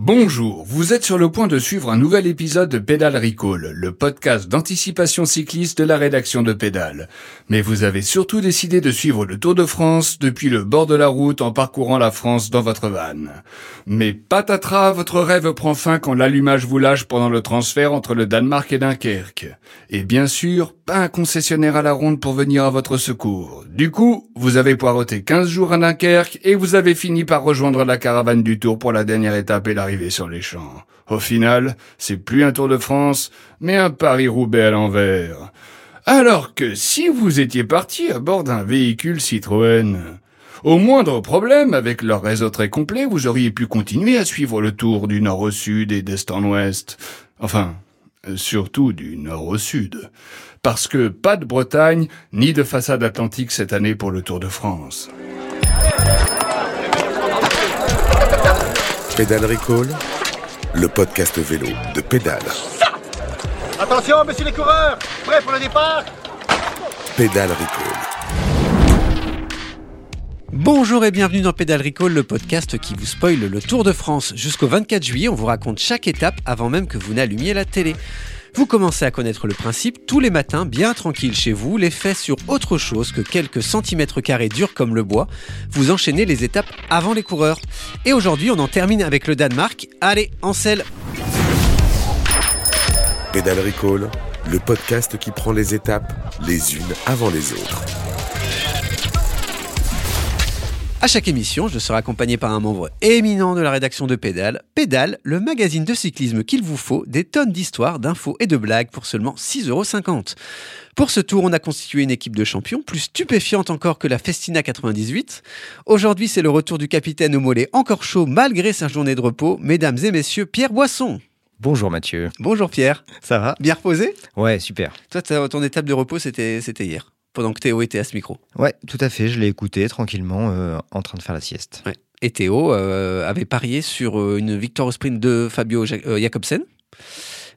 Bonjour, vous êtes sur le point de suivre un nouvel épisode de Pédale Recall, le podcast d'anticipation cycliste de la rédaction de Pédale. Mais vous avez surtout décidé de suivre le Tour de France depuis le bord de la route en parcourant la France dans votre van. Mais patatras, votre rêve prend fin quand l'allumage vous lâche pendant le transfert entre le Danemark et Dunkerque. Et bien sûr, pas un concessionnaire à la ronde pour venir à votre secours. Du coup, vous avez poireauté 15 jours à Dunkerque et vous avez fini par rejoindre la caravane du Tour pour la dernière étape et la sur les champs. Au final, c'est plus un Tour de France, mais un Paris-Roubaix à l'envers. Alors que si vous étiez parti à bord d'un véhicule Citroën, au moindre problème, avec leur réseau très complet, vous auriez pu continuer à suivre le tour du nord au sud et d'est en ouest. Enfin, surtout du nord au sud. Parce que pas de Bretagne, ni de façade atlantique cette année pour le Tour de France. Pédale Recall, le podcast vélo de Pédale. Attention, messieurs les coureurs, prêts pour le départ? Pédale Recall. Bonjour et bienvenue dans Pédale Recall, le podcast qui vous spoile le Tour de France. Jusqu'au 24 juillet, on vous raconte chaque étape avant même que vous n'allumiez la télé. Vous commencez à connaître le principe, tous les matins, bien tranquille chez vous, les faits sur autre chose que quelques centimètres carrés durs comme le bois, vous enchaînez les étapes avant les coureurs. Et aujourd'hui, on en termine avec le Danemark. Allez, en selle Pédale Recall, le podcast qui prend les étapes les unes avant les autres. À chaque émission, je serai accompagné par un membre éminent de la rédaction de Pédale. Pédale, le magazine de cyclisme qu'il vous faut, des tonnes d'histoires, d'infos et de blagues pour seulement 6,50€. Pour ce tour, on a constitué une équipe de champions, plus stupéfiante encore que la Festina 98. Aujourd'hui, c'est le retour du capitaine au mollet encore chaud malgré sa journée de repos. Mesdames et messieurs, Pierre Boisson. Bonjour Mathieu. Bonjour Pierre. Ça va? Bien reposé? Ouais, super. Toi, ton étape de repos, c'était hier pendant que Théo était à ce micro. Ouais, tout à fait. Je l'ai écouté tranquillement euh, en train de faire la sieste. Ouais. Et Théo euh, avait parié sur euh, une victoire au sprint de Fabio Jacobsen.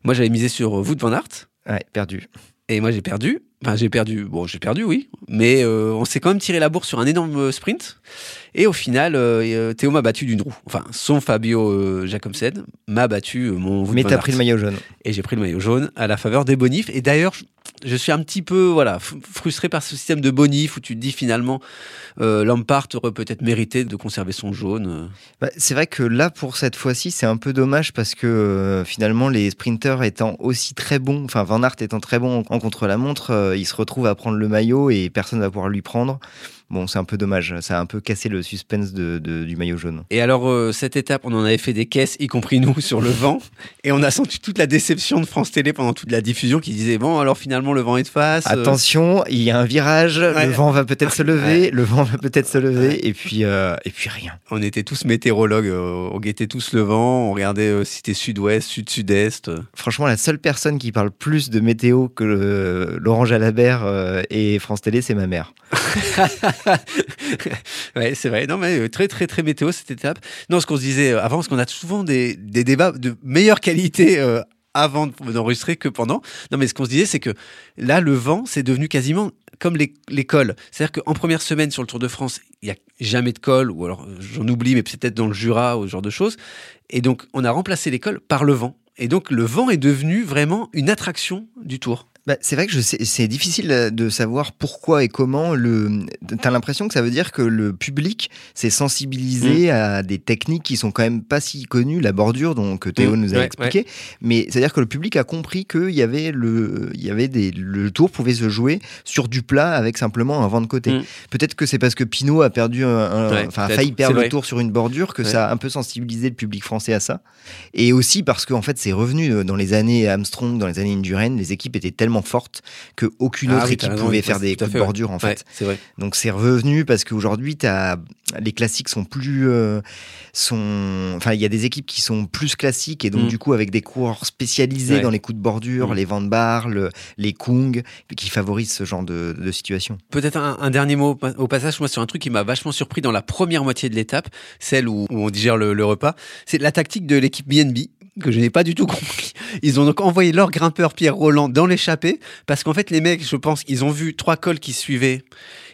Moi, j'avais misé sur Wout van Aert. Ouais, perdu. Et moi, j'ai perdu. Enfin, j'ai perdu. Bon, j'ai perdu, oui. Mais on s'est quand même tiré la bourse sur un énorme sprint. Et au final, Théo m'a battu d'une roue. Enfin, son Fabio Jacobsen m'a battu mon Wout Mais t'as pris le maillot jaune. Et j'ai pris le maillot jaune à la faveur des bonifs. Et d'ailleurs, je suis un petit peu voilà frustré par ce système de bonif où tu te dis finalement euh, Lampard aurait peut-être mérité de conserver son jaune. Euh. Bah, c'est vrai que là pour cette fois-ci c'est un peu dommage parce que euh, finalement les sprinters étant aussi très bons, enfin Van Aert étant très bon en contre-la-montre, il se retrouve à prendre le maillot et personne ne va pouvoir lui prendre. Bon, c'est un peu dommage. Ça a un peu cassé le suspense de, du maillot jaune. Et alors, euh, cette étape, on en avait fait des caisses, y compris nous, sur le vent. Et on a senti toute la déception de France Télé pendant toute la diffusion qui disait Bon, alors finalement, le vent est de face. Euh. Attention, il y a un virage, le vent va peut-être se lever, le vent va peut-être se lever, et puis, euh, et puis rien. On était tous météorologues, on guettait tous le vent, on regardait si c'était sud-ouest, sud-sud-est. Franchement, la seule personne qui parle plus de météo que Laurent Jalabert et France Télé, c'est ma mère. ouais, c'est vrai. Non, mais euh, très, très, très météo cette étape. Non, ce qu'on se disait euh, avant, parce qu'on a souvent des, des, débats de meilleure qualité euh, avant d'enregistrer que pendant. Non, mais ce qu'on se disait, c'est que là, le vent, c'est devenu quasiment comme l'école. C'est-à-dire qu'en première semaine sur le Tour de France, il n'y a jamais de col, ou alors j'en oublie, mais peut-être dans le Jura ou ce genre de choses. Et donc, on a remplacé l'école par le vent. Et donc, le vent est devenu vraiment une attraction du Tour. Bah, c'est vrai que c'est difficile euh, de savoir pourquoi et comment. Le, as l'impression que ça veut dire que le public s'est sensibilisé mm. à des techniques qui sont quand même pas si connues, la bordure, dont Théo mm. nous a expliqué. Mais c'est-à-dire que le public a compris qu'il y avait le, il y avait des, le tour pouvait se jouer sur du plat avec simplement un vent de côté. Mm. Peut-être que c'est parce que Pinot a perdu, un, enfin, a failli perdre le tour sur une bordure que ça a un peu sensibilisé le public français à ça. Et aussi parce qu'en fait, c'est revenu euh, dans les années Armstrong, dans les années Indurain, les équipes étaient tellement forte que aucune ah autre équipe pouvait faire des coups de bordure en fait. vrai. Donc c'est revenu parce qu'aujourd'hui les classiques sont plus euh, sont enfin il y a des équipes qui sont plus classiques et donc mm. du coup avec des coureurs spécialisés dans les coups de bordure, mm. les Van Bar, les Kung qui favorisent ce genre de, situation. Peut-être un, dernier mot au passage moi sur un truc qui m'a vachement surpris dans la première moitié de l'étape, celle où, on digère le, le repas, c'est la tactique de l'équipe BNB que je n'ai pas du tout compris. Ils ont donc envoyé leur grimpeur Pierre Roland dans l'échappée parce qu'en fait les mecs, je pense, ils ont vu trois cols qui suivaient.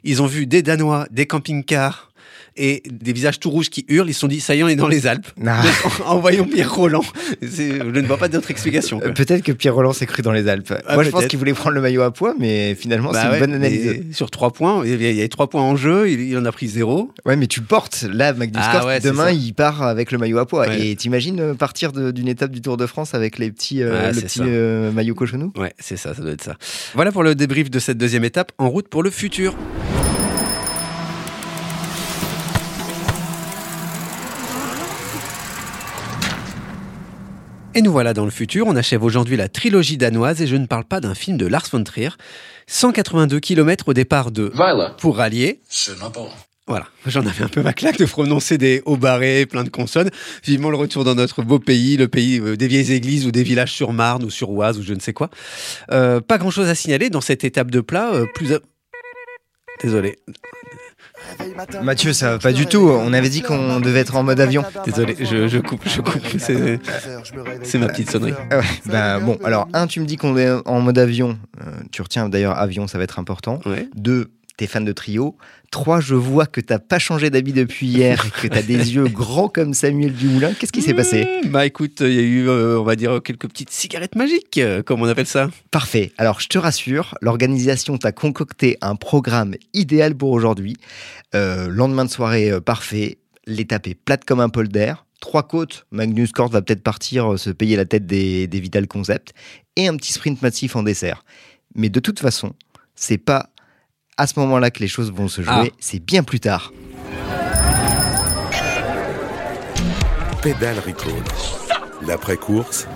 Ils ont vu des Danois, des camping-cars et des visages tout rouges qui hurlent. Ils se sont dit, ça y est, on est dans les Alpes. Ah. Envoyons Pierre Roland. Je ne vois pas d'autre explication. Euh, Peut-être que Pierre Roland s'est cru dans les Alpes. Ah, Moi, je pense qu'il voulait prendre le maillot à poids, mais finalement, Bah c'est une bonne analyse. Sur trois points, il y avait- trois points en jeu, il, il en a pris zéro. Ouais, mais tu portes. Là, Magnus Ah ouais, c'est demain, il part avec le maillot à poids. Ouais. Et t'imagines euh, partir d'une étape du Tour de France avec les petits, euh, le petit euh, maillot cochonou? Ouais, c'est ça, ça doit être ça. Voilà pour le débrief de cette deuxième étape, en route pour le futur. Et nous voilà dans le futur. On achève aujourd'hui la trilogie danoise et je ne parle pas d'un film de Lars von Trier. 182 km au départ de Weiler. pour rallier. Voilà, j'en avais un peu ma claque de prononcer des hauts barrés, plein de consonnes. Vivement le retour dans notre beau pays, le pays euh, des vieilles églises ou des villages sur Marne ou sur Oise ou je ne sais quoi. Euh, pas grand chose à signaler dans cette étape de plat. euh, plus à- Désolé, Mathieu, ça va pas du tout. On avait dit qu'on devait être en mode avion. désolé, je, je coupe, je coupe. C'est c'est ma petite sonnerie. Ah ouais, bah bon, alors, un, tu me dis qu'on est en mode avion. Euh, tu retiens d'ailleurs avion, ça va être important. Ouais. Deux, t'es fan de trio. Trois, je vois que t'as pas changé d'habit depuis hier et que t'as des yeux grands comme Samuel Dumoulin. Qu'est-ce qui s'est passé Mmh, Bah écoute, il y a eu, euh, on va dire, quelques petites cigarettes magiques, euh, comme on appelle ça. Parfait. Alors, je te rassure, l'organisation t'a concocté un programme idéal pour aujourd'hui. Euh, lendemain de soirée parfait. L'étape est plate comme un polder. Trois côtes. Magnus Cort va peut-être partir se payer la tête des, des Vital Concept. Et un petit sprint massif en dessert. Mais de toute façon, c'est pas à ce moment-là que les choses vont se jouer. Ah. C'est bien plus tard. Pédale Recall. L'après-course,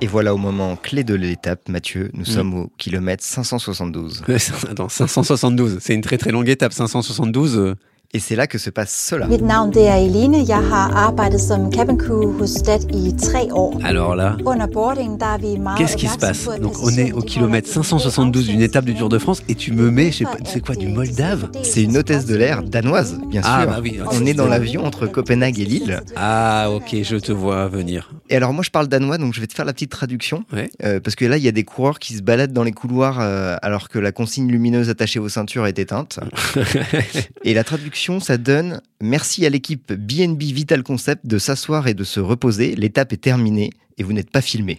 Et voilà au moment clé de l'étape, Mathieu. Nous Mm. sommes au kilomètre 572. Ouais, c'est- Attends, 572, c'est une très très longue étape. 572, euh, Et c'est là que se passe cela. Mit navn det er Eline. Jeg har arbejdet som cabin crew hos Stat i tre år. alors là, Under boarding, der er vi meget Qu'est-ce qui se passe Donc on passagererne, est au kilomètre holder 572 d'une étape du Tour de France et tu me mets, je sais pas, c'est quoi, at, du øh, Moldave C'est une hôtesse de l'air danoise, bien sûr. Ah, bah oui. On est dans l'avion entre Copenhague et Lille. Ah ok, je te vois venir. Et alors moi je parle danois, donc je vais te faire la petite traduction. Ouais. Euh, parce que là, il y a des coureurs qui se baladent dans les couloirs euh, alors que la consigne lumineuse attachée aux ceintures est éteinte. et la traduction, ça donne Merci à l'équipe BNB Vital Concept de s'asseoir et de se reposer. L'étape est terminée et vous n'êtes pas filmé.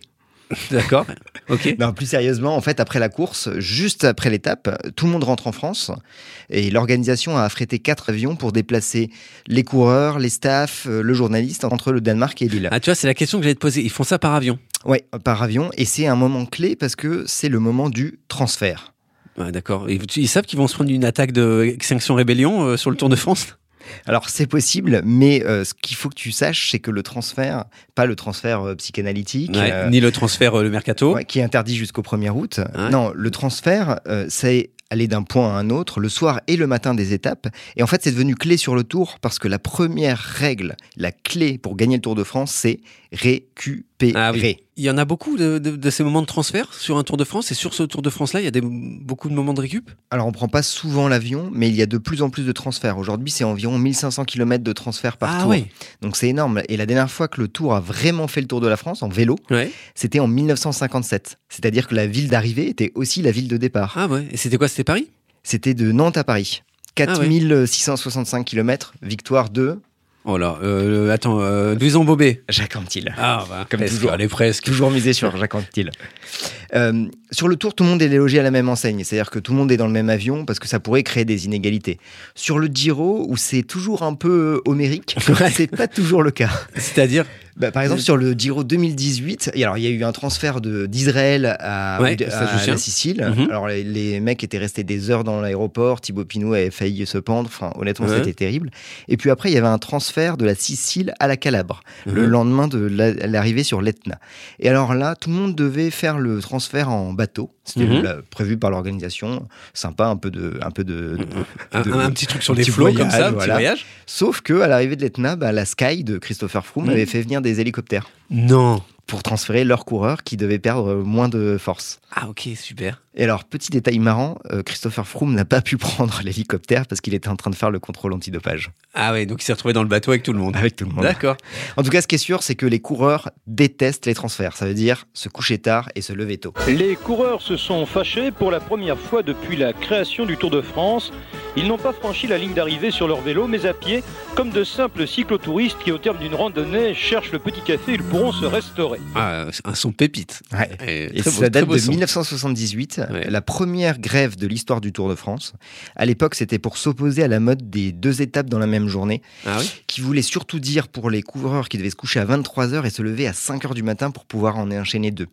D'accord Non, plus sérieusement, en fait, après la course, juste après l'étape, tout le monde rentre en France et l'organisation a affrété quatre avions pour déplacer les coureurs, les staffs, euh, le journaliste entre le Danemark et Lille. Ah tu vois, c'est la question que j'allais te poser. Ils font ça par avion? Ouais, par avion. Et c'est un moment clé parce que c'est le moment du transfert. D'accord. Ils savent qu'ils vont se prendre une attaque de Extinction Rébellion euh, sur le Tour de France? Alors c'est possible, mais euh, ce qu'il faut que tu saches, c'est que le transfert, pas le transfert euh, psychanalytique, Ouais, euh, Ni le transfert, le mercato ouais, qui est interdit jusqu'au 1er août. Ouais. Non, le transfert, c'est aller d'un point à un autre, le soir et le matin des étapes. Et en fait, c'est devenu clé sur le tour parce que la première règle, la clé pour gagner le Tour de France, c'est récupérer. Ah oui. Il y en a beaucoup de, de- de ces moments de transfert sur un Tour de France. Et sur ce Tour de France-là, il y a des, beaucoup de moments de récup? Alors, on prend pas souvent l'avion, mais il y a de plus en plus de transferts. Aujourd'hui, c'est environ 1500 km de transferts par Ah tour. ouais. Donc, c'est énorme. Et la dernière fois que le Tour a vraiment fait le Tour de la France en vélo, Ouais. c'était en 1957. C'est-à-dire que la ville d'arrivée était aussi la ville de départ. Ah ouais. Et c'était quoi? C'était Paris? C'était de Nantes à Paris. Ah ouais. 4665 km, victoire de Oh là, euh, attends, euh, Louison Bobet. Jacques Anquetil. Ah, bah, Comme presque, toujours. Allez, presque. Toujours misé sur Jacques Anquetil. Euh, sur le tour, tout le monde est logé à la même enseigne. C'est-à-dire que tout le monde est dans le même avion parce que ça pourrait créer des inégalités. Sur le Giro, où c'est toujours un peu homérique, Ouais. c'est pas toujours le cas. C'est-à-dire Bah, par exemple, sur le Giro 2018, et alors il y a eu un transfert d'Israël à, Ouais, la Sicile. Mhm. Alors les, les mecs étaient restés des heures dans l'aéroport. Thibaut Pinot avait failli se pendre. Enfin, honnêtement, Ouais. c'était terrible. Et puis après, il y avait un transfert de la Sicile à la Calabre le Mhm. lendemain de la- l'arrivée sur l'Etna. Et alors là, tout le monde devait faire le transfert en bateau. C'était Mhm. prévu par l'organisation. Sympa, un peu de, un peu de. un, de- un petit truc sur les petit flots comme ça, un petit voilà. voyage Sauf que à l'arrivée de l'Etna, bah, la Sky de Christopher Froome Mhm. avait fait venir des hélicoptères. Non. Pour transférer leurs coureurs qui devaient perdre moins de force. Ah ok, super. Et alors, petit détail marrant, euh, Christopher Froome n'a pas pu prendre l'hélicoptère parce qu'il était en train de faire le contrôle antidopage Ah ouais, donc il s'est retrouvé dans le bateau avec tout le monde. avec tout le monde. D'accord. En tout cas, ce qui est sûr, c'est que les coureurs détestent les transferts. Ça veut dire se coucher tard et se lever tôt. Les coureurs se sont fâchés pour la première fois depuis la création du Tour de France. Ils n'ont pas franchi la ligne d'arrivée sur leur vélo, mais à pied, comme de simples cyclotouristes qui, au terme d'une randonnée, cherchent le petit café, ils pourront se restaurer. Ah, un son pépite. Ouais. Et ça beau- date de son. 1978, Ouais. la première grève de l'histoire du Tour de France. À l'époque, c'était pour s'opposer à la mode des deux étapes dans la même journée, Ah oui? qui voulait surtout dire pour les coureurs qui devaient se coucher à 23h et se lever à 5h du matin pour pouvoir en enchaîner deux.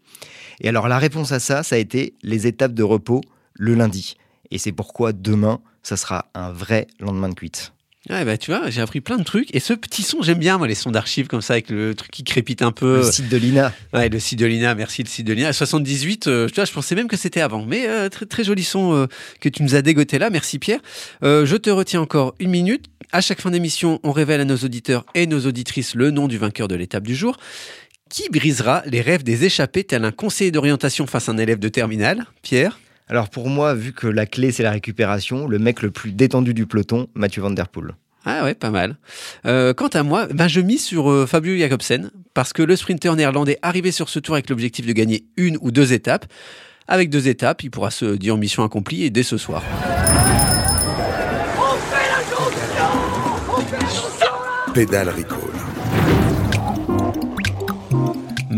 Et alors la réponse à ça, ça a été les étapes de repos le lundi. Et c'est pourquoi demain, ça sera un vrai lendemain de cuite. Ouais, bah tu vois, j'ai appris plein de trucs. Et ce petit son, j'aime bien, moi, les sons d'archives comme ça, avec le truc qui crépite un peu. Le site de l'INA. Ouais, le site de Lina, merci le site de Lina. 78, euh, tu vois, je pensais même que c'était avant. Mais euh, très, très joli son euh, que tu nous as dégoté là. Merci Pierre. Je te retiens encore une minute. À chaque fin d'émission, on révèle à nos auditeurs et nos auditrices le nom du vainqueur de l'étape du jour. Qui brisera les rêves des échappés tel un conseiller d'orientation face à un élève de terminale? Pierre? Alors pour moi, vu que la clé c'est la récupération, le mec le plus détendu du peloton, Mathieu Van Der Poel. Ah ouais, pas mal. Euh, quant à moi, ben je mise sur euh, Fabio Jacobsen parce que le sprinter néerlandais arrivé sur ce tour avec l'objectif de gagner une ou deux étapes. Avec deux étapes, il pourra se dire mission accomplie et dès ce soir. Pédale Recall.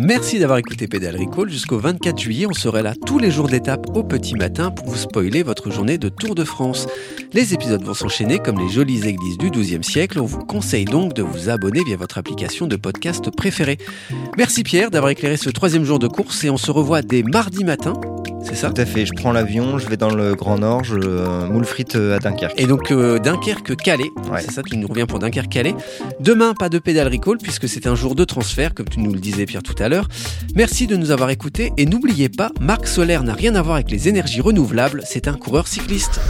Merci d'avoir écouté Pédale Recall. Jusqu'au 24 juillet, on serait là tous les jours d'étape au petit matin pour vous spoiler votre journée de Tour de France. Les épisodes vont s'enchaîner comme les jolies églises du XIIe siècle. On vous conseille donc de vous abonner via votre application de podcast préférée. Merci Pierre d'avoir éclairé ce troisième jour de course et on se revoit dès mardi matin. C'est ça Tout à fait, je prends l'avion, je vais dans le Grand Nord, je euh, moule frites euh, à Dunkerque. Et donc euh, Dunkerque-Calais, Ouais. c'est ça, tu nous reviens pour Dunkerque-Calais. Demain, pas de pédale recall puisque c'est un jour de transfert, comme tu nous le disais Pierre tout à l'heure. Merci de nous avoir écoutés et n'oubliez pas, Marc Solaire n'a rien à voir avec les énergies renouvelables, c'est un coureur cycliste.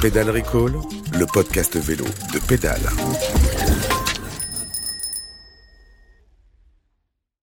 Pédale Recall, le podcast vélo de Pédale.